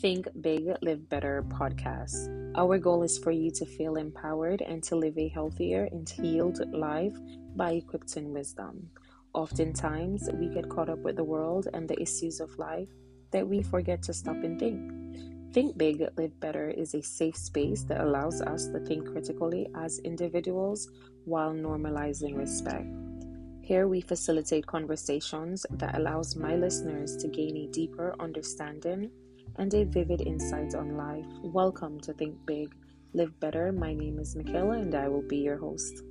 Think Big, Live Better podcast. Our goal is for you to feel empowered and to live a healthier and healed life by equipped in wisdom. Oftentimes, we get caught up with the world and the issues of life that we forget to stop and think. Think Big, Live Better is a safe space that allows us to think critically as individuals while normalizing respect. Here we facilitate conversations that allows my listeners to gain a deeper understanding and a vivid insight on life. Welcome to Think Big, Live Better. My name is Michaela, and I will be your host.